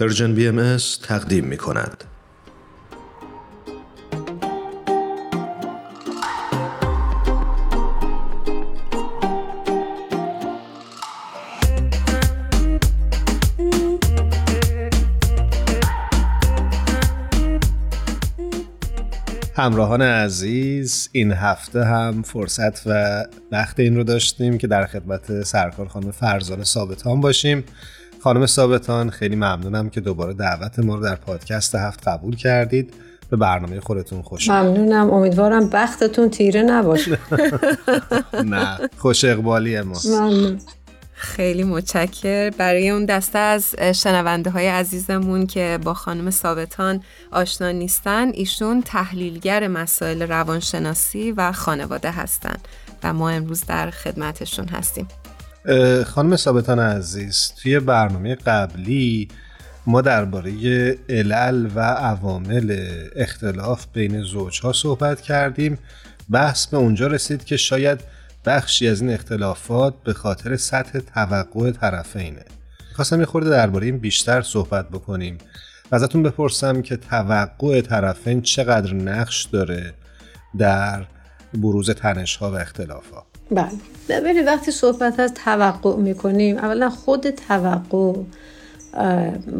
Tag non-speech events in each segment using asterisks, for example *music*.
پرژن بی ام تقدیم می کند. همراهان عزیز این هفته هم فرصت و وقت این رو داشتیم که در خدمت سرکار خانم فرزانه ثابتان باشیم خانم ثابتان خیلی ممنونم که دوباره دعوت ما رو در پادکست هفت قبول کردید. به برنامه خودتون خوش ممنونم. امیدوارم بختتون تیره نباشه. *laughs* نه خوش اقبالی ما ممنون. خیلی متشکر برای اون دسته از شنونده های عزیزمون که با خانم ثابتان آشنا نیستن ایشون تحلیلگر مسائل روانشناسی و خانواده هستند و ما امروز در خدمتشون هستیم. خانم ثابتان عزیز توی برنامه قبلی ما درباره علل و عوامل اختلاف بین زوجها صحبت کردیم. بحث به اونجا رسید که شاید بخشی از این اختلافات به خاطر سطح توقع طرفینه. خواستم یه خورده درباره این بیشتر صحبت بکنیم. و ازتون بپرسم که توقع طرفین چقدر نقش داره در بروز تنشها و اختلافات بله. ببینید وقتی صحبت از توقع می‌کنیم. اولا خود توقع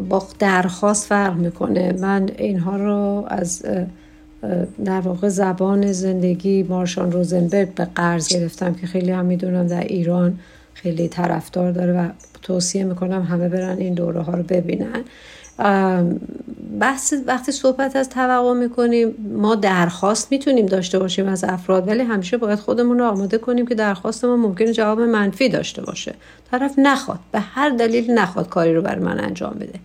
با درخواست فرق می‌کنه. من اینها رو از در واقع زبان زندگی مارشان روزنبرگ به قرض گرفتم که خیلی هم می‌دونم در ایران خیلی طرفدار داره و توصیه می‌کنم همه برن این دوره ها رو ببینن. بحث وقتی صحبت از توقع می‌کنیم ما درخواست می‌تونیم داشته باشیم از افراد ولی همیشه باید خودمون رو آماده کنیم که درخواست ما ممکنه جواب منفی داشته باشه. طرف نخواد به هر دلیل نخواد کاری رو بر من انجام بده.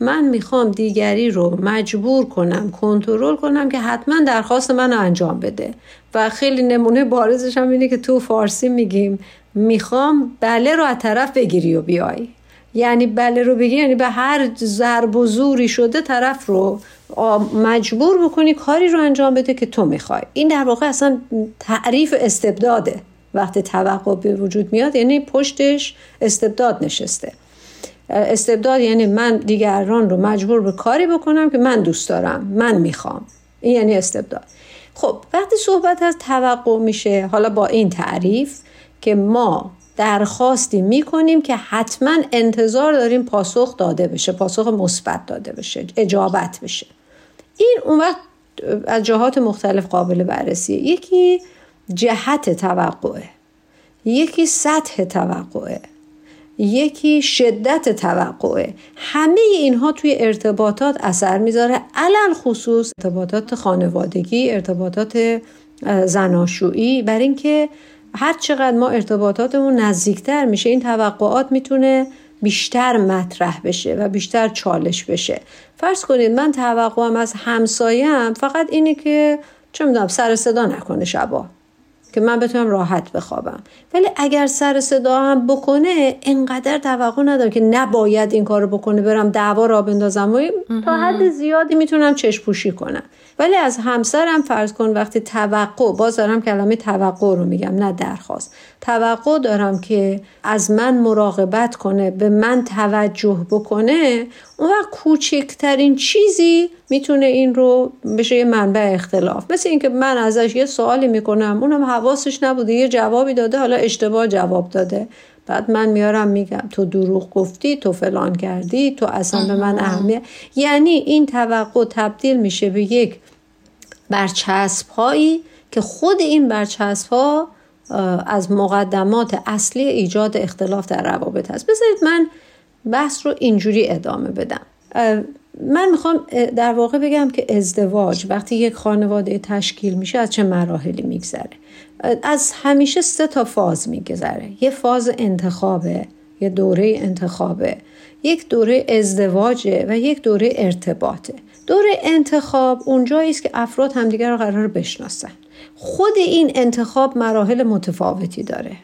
من می‌خوام دیگری رو مجبور کنم کنترل کنم که حتما درخواست من رو انجام بده. و خیلی نمونه بارزش هم اینه که تو فارسی میگیم می‌خوام بله رو از طرف بگیری و بیای. یعنی بله رو بگی یعنی به هر ضرب و زوری شده طرف رو مجبور بکنی کاری رو انجام بده که تو می‌خوای. این در واقع اصلا تعریف استبداده. وقتی توقع به وجود میاد یعنی پشتش استبداد نشسته. استبداد یعنی من دیگران رو مجبور به کاری بکنم که من دوست دارم من می‌خوام. این یعنی استبداد. خب وقتی صحبت از توقع میشه حالا با این تعریف که ما درخواستی می‌کنیم که حتما انتظار داریم پاسخ داده بشه پاسخ مثبت داده بشه اجابت بشه. این اون وقت از جهات مختلف قابل بررسیه. یکی جهت توقعه یکی سطح توقعه یکی شدت توقعه. همه اینها توی ارتباطات اثر می‌ذاره علل خصوص ارتباطات خانوادگی ارتباطات زناشویی. بر اینکه هر چقدر ما ارتباطاتمون نزدیکتر میشه این توقعات می‌تونه بیشتر مطرح بشه و بیشتر چالش بشه. فرض کنید من توقعم از همسایم فقط اینه که چه می‌دونم سر صدا نکنه شبا. که من بتونم راحت بخوابم. ولی اگر سر صدا هم بکنه انقدر توقع ندارم که نباید این کارو بکنه برم دعوا را بندازم. و تا حد زیادی می‌تونم چشم پوشی کنم. ولی از همسرم فرض کن وقتی توقع باز دارم کلمه توقع رو میگم نه درخواست. توقع دارم که از من مراقبت کنه به من توجه بکنه اون وقت کوچکترین چیزی می‌تونه این رو بشه یه منبع اختلاف. مثل اینکه من ازش یه سوالی می‌کنم اونم حواسش نبوده یه جوابی داده حالا اشتباه جواب داده. بعد من میارم میگم تو دروغ گفتی تو فلان کردی تو اصلا به من اهمیت یعنی این توقع تبدیل میشه به یک برچسب هایی که خود این برچسب ها از مقدمات اصلی ایجاد اختلاف در روابط هست بذارید من بحث رو اینجوری ادامه بدم. من می‌خوام در واقع بگم که ازدواج وقتی یک خانواده تشکیل میشه از چه مراحلی میگذره؟ از همیشه سه تا فاز میگذره. یه فاز انتخابه یه دوره انتخابه. یک دوره ازدواجه و یک دوره ارتباطه. دوره انتخاب اونجایی است که افراد همدیگر رو قرار بشناسن. خود این انتخاب مراحل متفاوتی داره.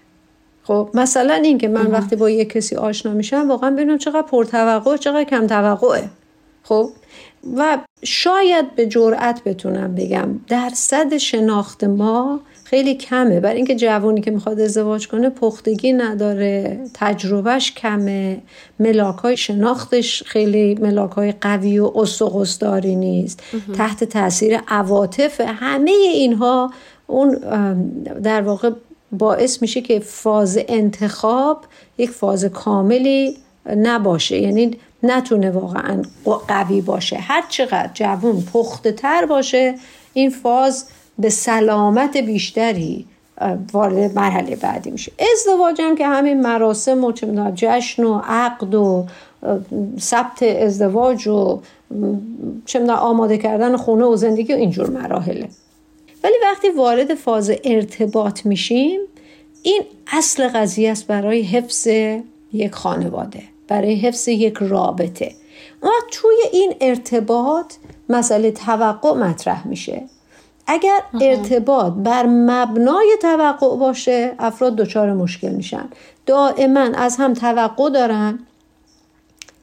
خب مثلا این که من وقتی با یک کسی آشنا میشم واقعا ببینم چقدر پرتوقع چقدر کم توقعه. خب و شاید به جرأت بتونم بگم درصد شناخت ما خیلی کمه. برای اینکه جوانی که می‌خواد ازدواج کنه پختگی نداره تجربهش کمه. ملاک های شناختش خیلی ملاک های قوی و استقصداری نیست. تحت تاثیر عواطف همه اینها اون در واقع باعث میشه که فاز انتخاب یک فاز کاملی نباشه. یعنی نتونه واقعا قوی باشه. هر چقدر جوون پخته تر باشه این فاز به سلامت بیشتری وارد مرحله بعدی میشه. ازدواج هم که همین مراسم و جشن و عقد و ثبت ازدواج و چه آماده کردن خونه و زندگی و اینجور مراحله. ولی وقتی وارد فاز ارتباط میشیم این اصل قضیه است برای حفظ یک خانواده برای حفظ یک رابطه. اما توی این ارتباط مسئله توقع مطرح میشه. اگر ارتباط بر مبنای توقع باشه افراد دچار مشکل میشن. دائما از هم توقع دارن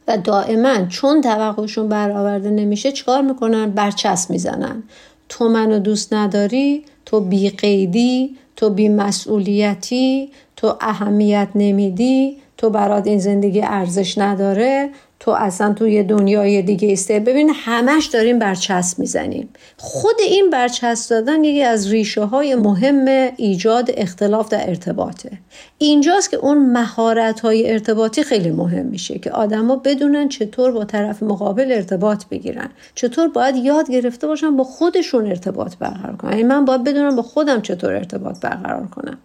و دائما چون توقعشون برآورده نمیشه چیکار می‌کنن؟ برچسب می‌زنن. تو منو دوست نداری تو بیقیدی تو بیمسئولیتی تو اهمیت نمیدی تو برات این زندگی ارزش نداره تو اصلا توی دنیای دیگه ایسته ببین همش داریم برچسب می‌زنیم. خود این برچسب دادن یکی از ریشه های مهم ایجاد اختلاف در ارتباطه. اینجاست که اون مهارت های ارتباطی خیلی مهم میشه که آدما بدونن چطور با طرف مقابل ارتباط بگیرن. چطور باید یاد گرفته باشن با خودشون ارتباط برقرار کنن. یعنی من باید بدونم با خودم چطور ارتباط برقرار کنم.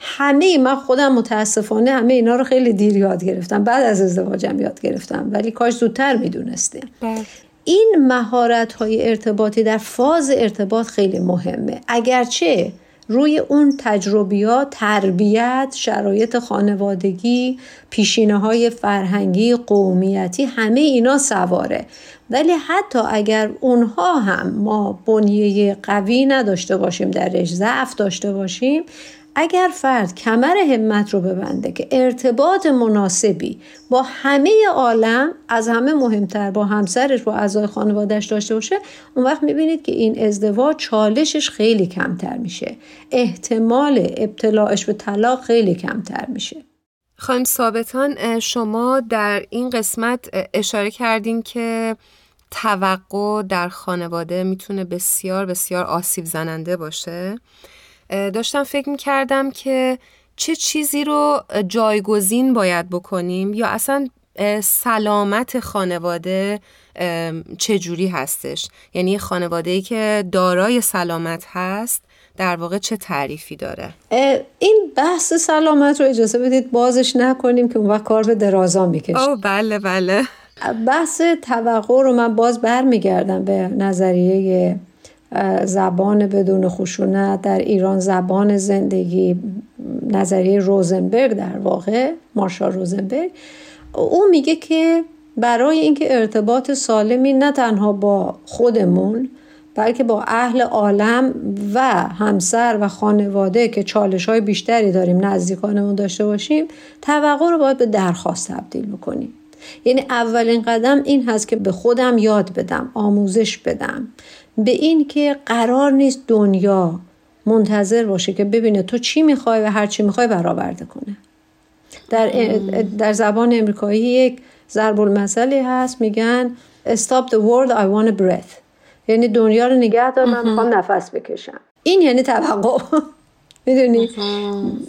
همه من خودم متاسفانه همه اینا رو خیلی دیر یاد گرفتم. بعد از ازدواجم یاد گرفتم. ولی کاش زودتر می‌دونستیم بله. این مهارت های ارتباطی در فاز ارتباط خیلی مهمه. اگرچه روی اون تجربیات تربیت شرایط خانوادگی پیشینه های فرهنگی قومیتی همه اینا سواره. ولی حتی اگر اونها هم ما بنیه قوی نداشته باشیم درش ضعف داشته باشیم اگر فرد کمر همت رو ببنده که ارتباط مناسبی با همه عالم از همه مهمتر با همسرش با اعضای خانوادهش داشته باشه اون وقت می‌بینید که این ازدواج چالشش خیلی کمتر میشه. احتمال ابتلاعش به طلاق خیلی کمتر میشه. خانم ثابتان شما در این قسمت اشاره کردین که توقع در خانواده می‌تونه بسیار بسیار آسیب زننده باشه. داشتم فکر می کردم که چه چیزی رو جایگزین باید بکنیم یا اصلا سلامت خانواده چجوری هستش؟ یعنی خانواده ای که دارای سلامت هست در واقع چه تعریفی داره؟ این بحث سلامت رو اجازه بدید بازش نکنیم که اون وقت کار به درازا می‌کشه. او بله بله. بحث توقع رو من باز برمیگردم به نظریه زبان بدون خشونت در ایران زبان زندگی نظریه روزنبرگ در واقع مارشال روزنبرگ او میگه که برای اینکه ارتباط سالمی نه تنها با خودمون بلکه با اهل عالم و همسر و خانواده که چالش های بیشتری داریم نزدیکانمون داشته باشیم توقع رو باید به درخواست تبدیل بکنیم. یعنی اولین قدم این هست که به خودم یاد بدم آموزش بدم. به این که قرار نیست دنیا منتظر باشه که ببینه تو چی می‌خوای و هر چی می‌خوای برآورده کنه. در, در زبان امریکایی یک ضرب المثلی هست میگن stop the world I want a breath. یعنی دنیا رو نگه دار من می‌خوام نفس بکشم. این یعنی توقع می‌دونی؟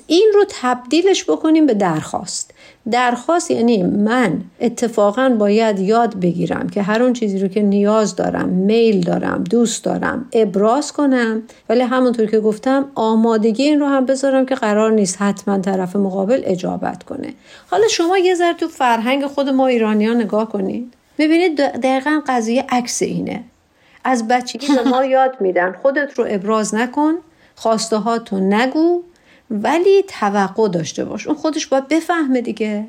این رو تبدیلش بکنیم به درخواست. درخواست یعنی من اتفاقا باید یاد بگیرم که هر اون چیزی رو که نیاز دارم میل دارم دوست دارم ابراز کنم. ولی همونطور که گفتم آمادگی این رو هم بذارم که قرار نیست حتما طرف مقابل اجابت کنه. حالا شما یه ذره تو فرهنگ خود ما ایرانیان نگاه کنید ببینید دقیقا قضیه عکس اینه. از بچگی به ما یاد میدن. خودت رو ابراز نکن. خواسته ها تو نگو ولی توقع داشته باش. اون خودش باید بفهمه دیگه.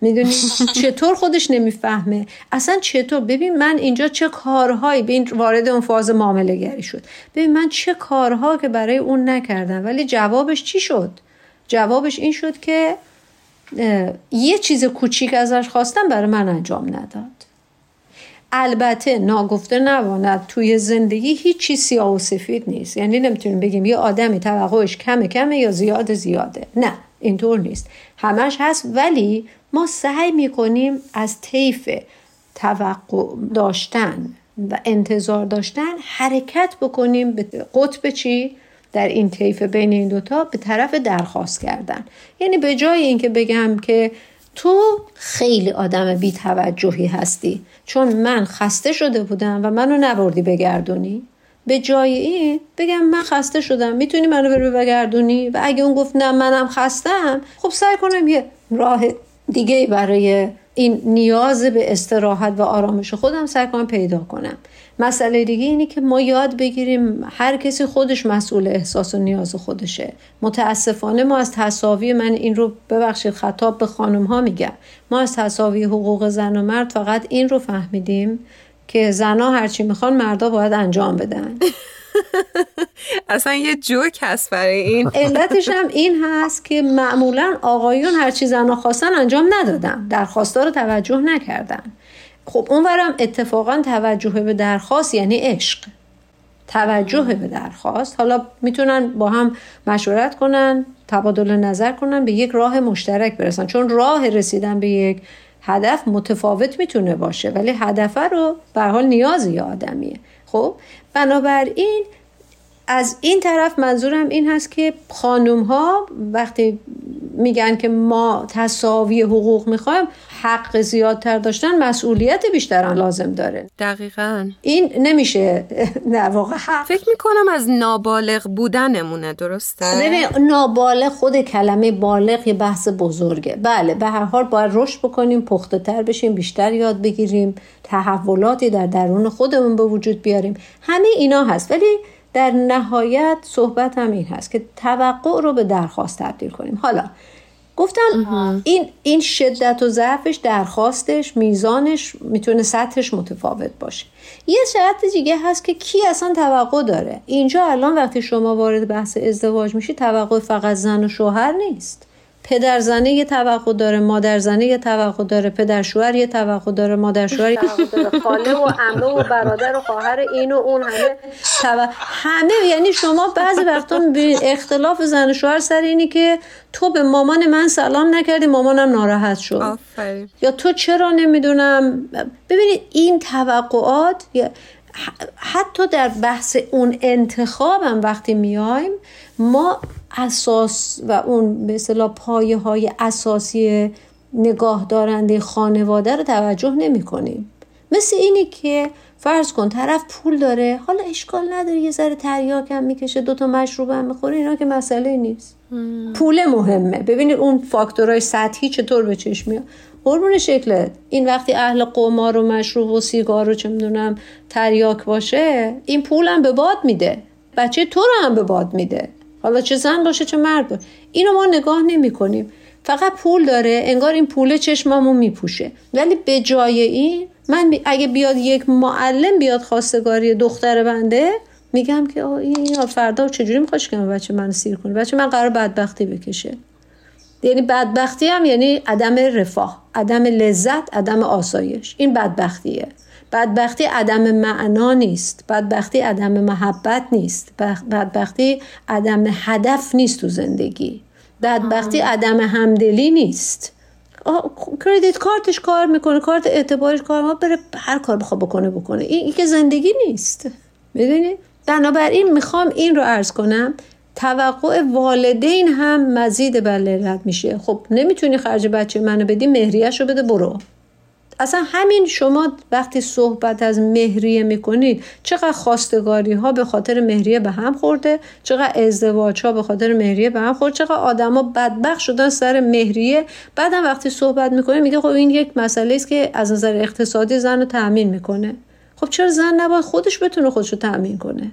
می‌دونی؟ *laughs* چطور خودش نمی‌فهمه؟ اصلا چطور؟ ببین من اینجا چه کارهایی ببین وارد اون فاز معامله گری شد. ببین من چه کارها که برای اون نکردم ولی جوابش چی شد؟ جوابش این شد که یه چیز کوچیک ازش خواستم برای من انجام نداد. البته ناگفته نواند توی زندگی هیچ چیز سیاه و سفید نیست. یعنی نمی‌تونیم بگیم یه آدمی توقعش کمه کمه یا زیاد زیاده. نه اینطور نیست. همش هست ولی ما سعی می‌کنیم از طیف توقع داشتن و انتظار داشتن حرکت بکنیم به قطب چی؟ در این طیف بین این دوتا به طرف درخواست کردن. یعنی به جای اینکه بگم که تو خیلی آدم بی توجهی هستی. چون من خسته شده بودم و منو نبردی بگردونی. به جای این بگم من خسته شدم. می‌تونی منو بری بگردونی؟ و اگه اون گفت نه منم خستم خب سعی کنم یه راه دیگه برای این نیاز به استراحت و آرامش خودم سعی کنم پیدا کنم. مسئله دیگه اینه که ما یاد بگیریم هر کسی خودش مسئول احساس و نیاز خودشه. متاسفانه ما از تصاوی من این رو ببخشید خطاب به خانم ها میگم. ما از تصاوی حقوق زن و مرد فقط این رو فهمیدیم که زنها هرچی می‌خوان مردا باید انجام بدن. *laughs* اصلا یه جوک هست برای این. علتش هم این هست که معمولا آقایون هرچی زنها خواستن انجام ندادن. درخواستا رو توجه نکردن. خب اونورم اتفاقا توجه به درخواست یعنی عشق. توجه به درخواست. حالا می‌تونن با هم مشورت کنن تبادل نظر کنن به یک راه مشترک برسن. چون راه رسیدن به یک هدف متفاوت می‌تونه باشه ولی هدف رو به حال نیازی آدمیه. خب بنابراین از این طرف منظورم این هست که خانوم ها وقتی میگن که ما تصاوی حقوق می‌خوایم حق زیادتر داشتن مسئولیت بیشتر لازم داره. دقیقا. این نمیشه. در واقع حق فکر می‌کنم از نابالغ بودنمونه درسته؟ ببین نابالغ خود کلمه بالغ یه بحث بزرگه. بله به هر حال باید رشد بکنیم پخته تر بشیم بیشتر یاد بگیریم تحولاتی در درون خودمون به وجود بیاریم. همه اینا هست. ولی در نهایت صحبت هم این هست که توقع رو به درخواست تبدیل کنیم. حالا گفتم این این شدت و ضعفش درخواستش میزانش می‌تونه سطحش متفاوت باشه. یه شرط دیگه هست که کی اصلا توقع داره. اینجا الان وقتی شما وارد بحث ازدواج میشی توقع فقط زن و شوهر نیست. پدر زنه یه توقع داره مادر زنه یه توقع داره پدر شوهر یه توقع داره مادر شوهر یه توقع داره. *laughs* خاله و عمه و برادر و خواهر این و اون همه. تو... همه یعنی شما بعضی وقتا می‌بینید اختلاف زن و شوهر سر اینی که تو به مامان من سلام نکردی مامانم ناراحت شد. یا تو چرا نمی‌دونم؟ ببینید این توقعات حتی در بحث اون انتخابم وقتی میایم ما اساس و اون به اصطلاح پایه های اساسی نگاه دارنده خانواده رو توجه نمی کنیم. مثل اینی که فرض کن طرف پول داره حالا اشکال نداره یه ذره تریاک هم می‌کشه دوتا مشروب هم می‌خوره اینا که مسئله نیست. پول مهمه. ببینید اون فاکتورهای سطحی چطور به چشم میاد. قربون شکلت. این وقتی اهل قمار و مشروب و سیگار و چه می‌دونم تریاک باشه این پول هم به باد میده. بچه تو رو هم به باد میده. حالا چه زن باشه چه مرد باشه. اینو ما نگاه نمی کنیم. فقط پول داره انگار این پول چشممو میپوشه. ولی به جای این من اگه بیاد یک معلم بیاد خواستگاری دختر بنده میگم که این فردا چجوری می‌خواد که بچه من سیر کنه؟ بچه من قرار بدبختی بکشه. یعنی بدبختی هم یعنی عدم رفاه عدم لذت عدم آسایش. این بدبختیه. بدبختی عدم معنا نیست. بدبختی عدم محبت نیست. بدبختی عدم هدف نیست تو زندگی. بدبختی عدم همدلی نیست. کردیت کارتش کار می‌کنه کارت اعتبارش کار ما بره هر کار بخواد بکنه بکنه. این, که زندگی نیست. می‌دونی؟ بنابراین می‌خوام این رو عرض کنم. توقع والدین هم مزید بر میشه. خب نمی‌تونی خرج بچه منو بدی مهریش رو بده برو. اصلا همین شما وقتی صحبت از مهریه می‌کنید چقدر خواستگاری ها به خاطر مهریه به هم خورده چقدر ازدواج ها به خاطر مهریه به هم خورده چقدر آدما بدبخت شدن سر مهریه. بعدم وقتی صحبت می‌کنه میگه خب این یک مسئله است که از نظر اقتصادی زن رو تأمین می‌کنه. خب چرا زن نباید خودش بتونه خودش رو تأمین کنه؟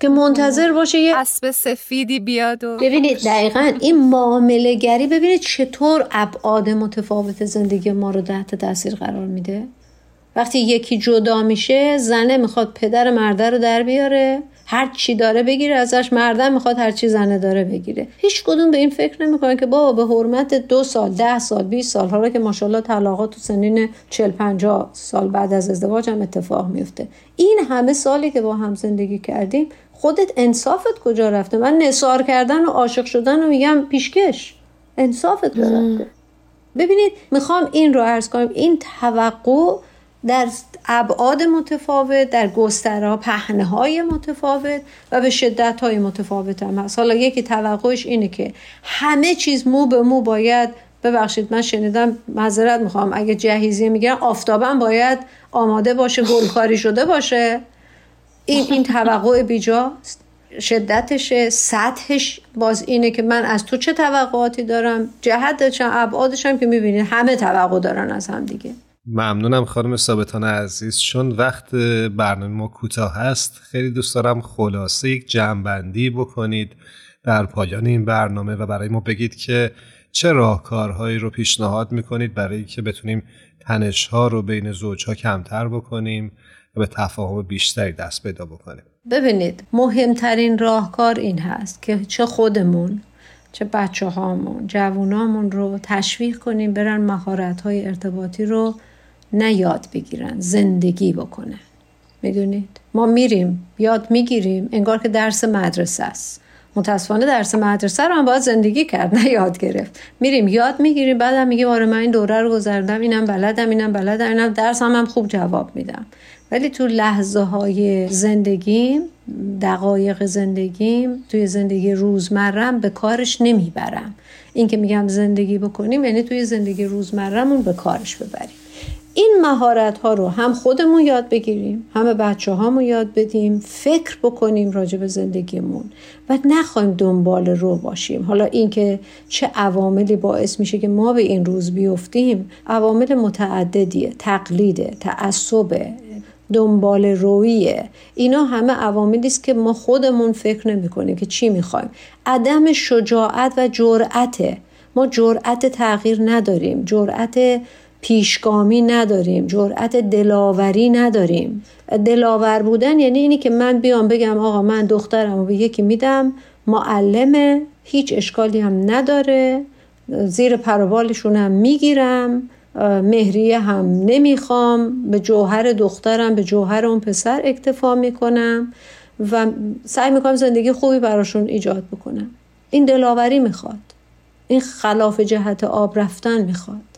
که منتظر باشه یه اسب سفیدی بیاد و ببینید دقیقا این معامله گری ببینید چطور ابعاد متفاوت زندگی ما رو تحت تاثیر قرار میده. وقتی یکی جدا میشه زنه می‌خواد پدر مرده رو در بیاره. هر چی داره بگیره ازش مردم می‌خواد هر چی زنه داره بگیره. هیچ کدوم به این فکر نمی‌کنه که بابا به حرمت دو سال ده سال 20 سال حالا که ماشاءالله طلاقات تو سنین 40 50 سال بعد از ازدواج هم اتفاق میفته این همه سالی که با هم زندگی کردیم خودت انصافت کجا رفته؟ من نثار کردن و عاشق شدن و میگم پیشکش. انصافت رفته؟ ببینید می‌خوام این رو عرض کنم. این توقع در ابعاد متفاوت در گستره پهنه های متفاوت و به شدت های متفاوت هم هست. حالا یکی توقعش اینه که همه چیز مو به مو باید ببخشید من شنیدم معذرت می‌خوام اگه جهیزیه میگن آفتابم باید آماده باشه گلکاری شده باشه. این این توقع بیجاست شدتش سطحش باز اینه که من از تو چه توقعاتی دارم؟ جهتش ابعادش هم که می‌بینید همه توقع دارن از هم دیگه. ممنونم خانم ثابتان عزیز. چون وقت برنامه ما کوتاه هست خیلی دوست دارم خلاصه یک جمعبندی بکنید در پایان این برنامه و برای ما بگید که چه راهکارهایی رو پیشنهاد می‌کنید برای که بتونیم تنشها رو بین زوجها کمتر بکنیم و به تفاهم بیشتری دست پیدا بکنیم. ببینید مهمترین راهکار این هست که چه خودمون چه بچه هامون جوونامون رو تشویق کنیم برن مهارت های ارتباطی رو نه یاد بگیرن زندگی بکنه. می‌دونید؟ ما میریم یاد می‌گیریم. انگار که درس مدرسه است. متاسفانه درس مدرسه رو هم باید زندگی کرد نه یاد گرفت. میریم یاد می‌گیریم بعدم میگیم آره من این دوره رو گذردم اینم بلدم اینم بلدم اینم درس هم, هم خوب جواب میدم. ولی تو لحظه های زندگیم دقایق زندگیم توی زندگی روزمرم به کارش نمی‌برم. این که میگم زندگی بکنیم یعنی توی زندگی روزمرمون به کارش ببریم. این مهارت ها رو هم خودمون یاد بگیریم همه بچه هامون یاد بدیم فکر بکنیم راجع به زندگیمون و نخوایم دنبال رو باشیم. حالا اینکه چه عواملی باعث میشه که ما به این روز بیفتیم عوامل متعددیه تقلیده تعصبه دنبال رویه. اینا همه عواملی است که ما خودمون فکر نمی کنیم که چی می‌خوایم. عدم شجاعت و جرأته. ما جرأت تغییر نداریم. جرأت پیشگامی نداریم جرأت دلاوری نداریم. دلاور بودن یعنی اینی که من بیام بگم آقا من دخترم و به یکی میدم معلمه هیچ اشکالی هم نداره زیر پروبالشون هم می‌گیرم مهریه هم نمی‌خوام به جوهر دخترم به جوهر اون پسر اکتفا می‌کنم و سعی می‌کنم زندگی خوبی براشون ایجاد بکنم. این دلاوری می‌خواد. این خلاف جهت آب رفتن می‌خواد.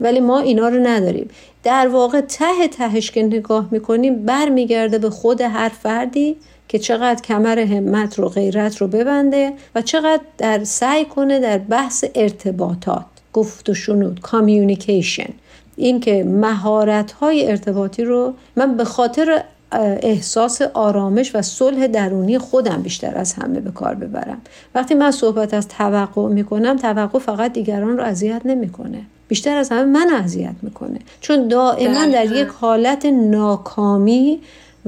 ولی ما اینا رو نداریم. در واقع ته تهش که نگاه می‌کنیم برمیگرده به خود هر فردی که چقدر کمر همت رو غیرت رو ببنده و چقدر در سعی کنه در بحث ارتباطات گفت و شنود کامیونیکیشن این که مهارت های ارتباطی رو من به خاطر احساس آرامش و صلح درونی خودم بیشتر از همه به کار ببرم. وقتی من صحبت از توقع می‌کنم توقع فقط دیگران رو اذیت نمی‌کنه. بیشتر از همه من اذیت می‌کنه. چون دائما در یک حالت ناکامی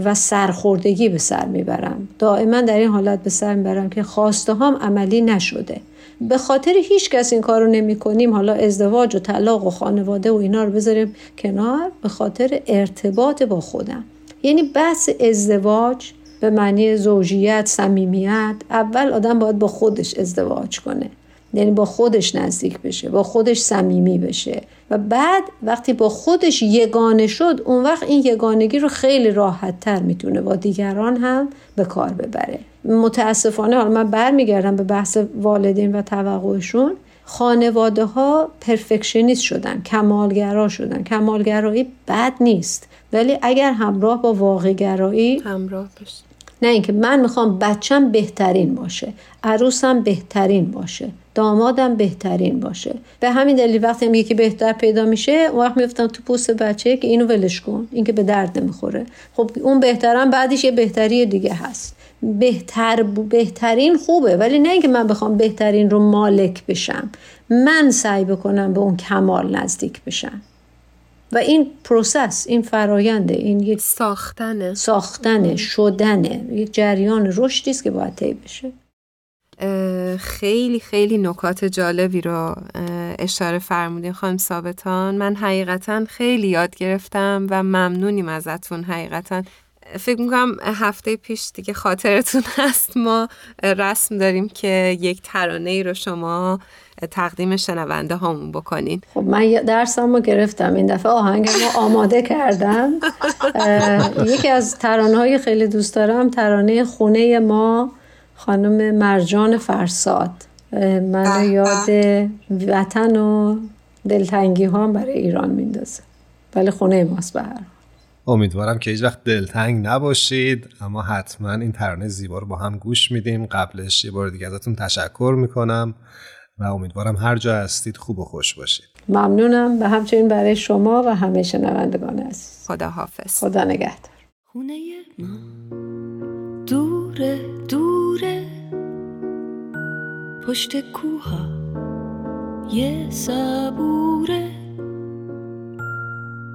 و سرخوردگی به سر می‌برم. دائما در این حالت به سر می‌برم که خواسته هم عملی نشده. به خاطر هیچ کس این کارو نمی کنیم حالا ازدواج و طلاق و خانواده و اینا رو بذاریم کنار. به خاطر ارتباط با خودم. یعنی بحث ازدواج به معنی زوجیت صمیمیت اول آدم باید با خودش ازدواج کنه. یعنی با خودش نزدیک بشه با خودش صمیمی بشه. و بعد وقتی با خودش یگانه شد اون وقت این یگانگی رو خیلی راحت تر می‌تونه با دیگران هم به کار ببره. متاسفانه حالا من برمیگردم به بحث والدین و توقعشون. خانواده ها پرفکشنیست شدن کمالگرا شدن. کمالگرایی بد نیست. ولی اگر همراه با واقعگرایی همراه بشه نه اینکه من می‌خوام بچم بهترین باشه عروسم بهترین باشه دامادم بهترین باشه. به همین دلیل وقتی هم یکی بهتر پیدا میشه اون وقت میفتم تو پوست بچه که اینو ولش کن این که به درد نمی‌خوره. خب اون بهترم بعدش یه بهتری دیگه هست. بهتر بهترین خوبه ولی نه اینکه من بخوام بهترین رو مالک بشم. من سعی بکنم به اون کمال نزدیک بشم. و این پروسس این فراینده این یک ساختنه. ساختنه شدنه. یک جریان رشدی است که باید طی بشه. خیلی خیلی نکات جالبی رو اشاره فرمودین خانم ثابتان. من حقیقتا خیلی یاد گرفتم و ممنونیم ازتون حقیقتا. فکر می‌کنم هفته پیش دیگه خاطرتون *laughs* هست. ما رسم داریم که یک ترانه ای رو شما تقدیم شنونده هامون بکنین. خب من درسم رو گرفتم. این دفعه آهنگ ما آماده کردم. یکی از ترانه های خیلی دوست دارم ترانه خونه ما خانم مرجان فرساد. من یاد وطن و دلتنگی ها برای ایران میندازه. ولی خونه ماست به امیدوارم که هیچ وقت دلتنگ نباشید اما حتما این ترانه زیبا رو با هم گوش میدیم. قبلش یه بار دیگه ازتون تشکر می‌کنم و امیدوارم هر جا هستید خوب و خوش باشید. ممنونم و همچنین برای شما و همه شنوندگان عزیز. خدا حافظ خدا نگهدار. خونه ما دوره دوره پشت کوها یه صبوره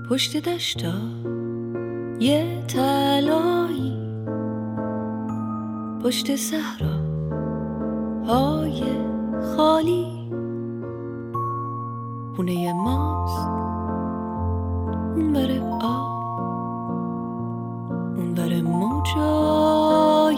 پشت دشتا یه تلایی پشت صحرا های خالی. خونه ماست. اون بره آب. اون بره موجای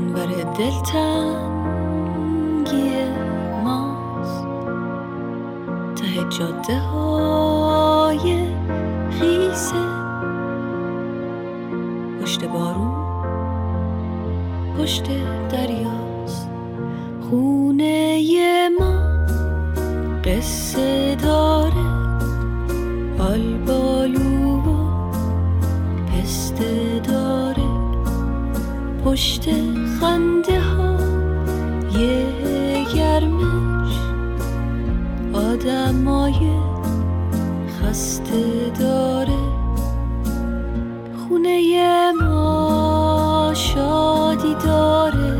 اونور دلتنگی ماست. ته جاده های خیسه. پشت بارون پشت دریاست. خونه ما قصه داره. آلبالو و پسته داره. پشت خنده ها یه گرمش آدمای خسته داره. خونه ما شادی داره.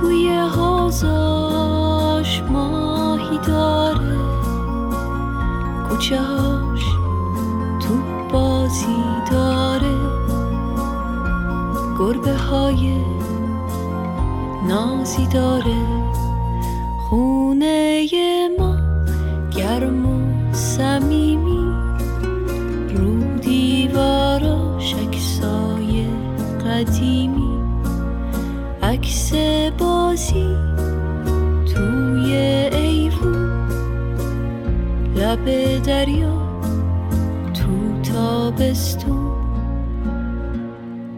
توی حوزاش ماهی داره. کوچه هاش تو بازی گربه های نازی داره. خونه ما گرم و سمیمی رو دیواراش عکسای قدیمی. عکس بازی توی ایوون. لب دریا تو تابستون.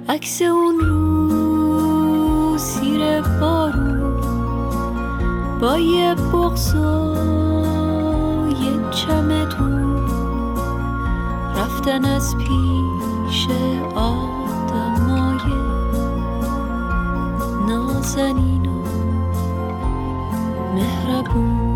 عکس اون با یه بغز و یه چمدون رفتن از پیش آدمای نازنین و مهربون.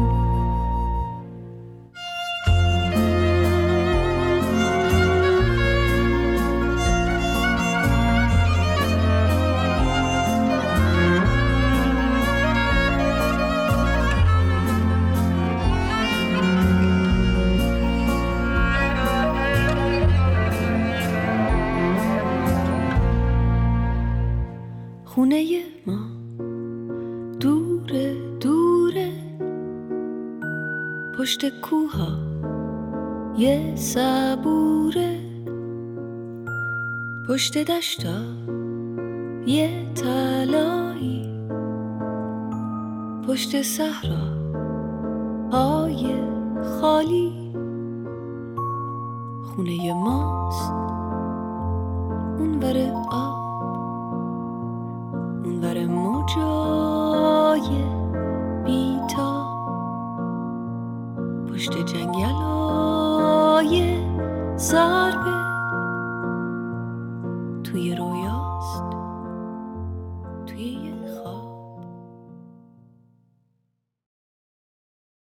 پشت کوها یه صبوره. پشت دشتا یه تلایی پشت صحرا. های خالی. خونه ماست. اون آب. اونور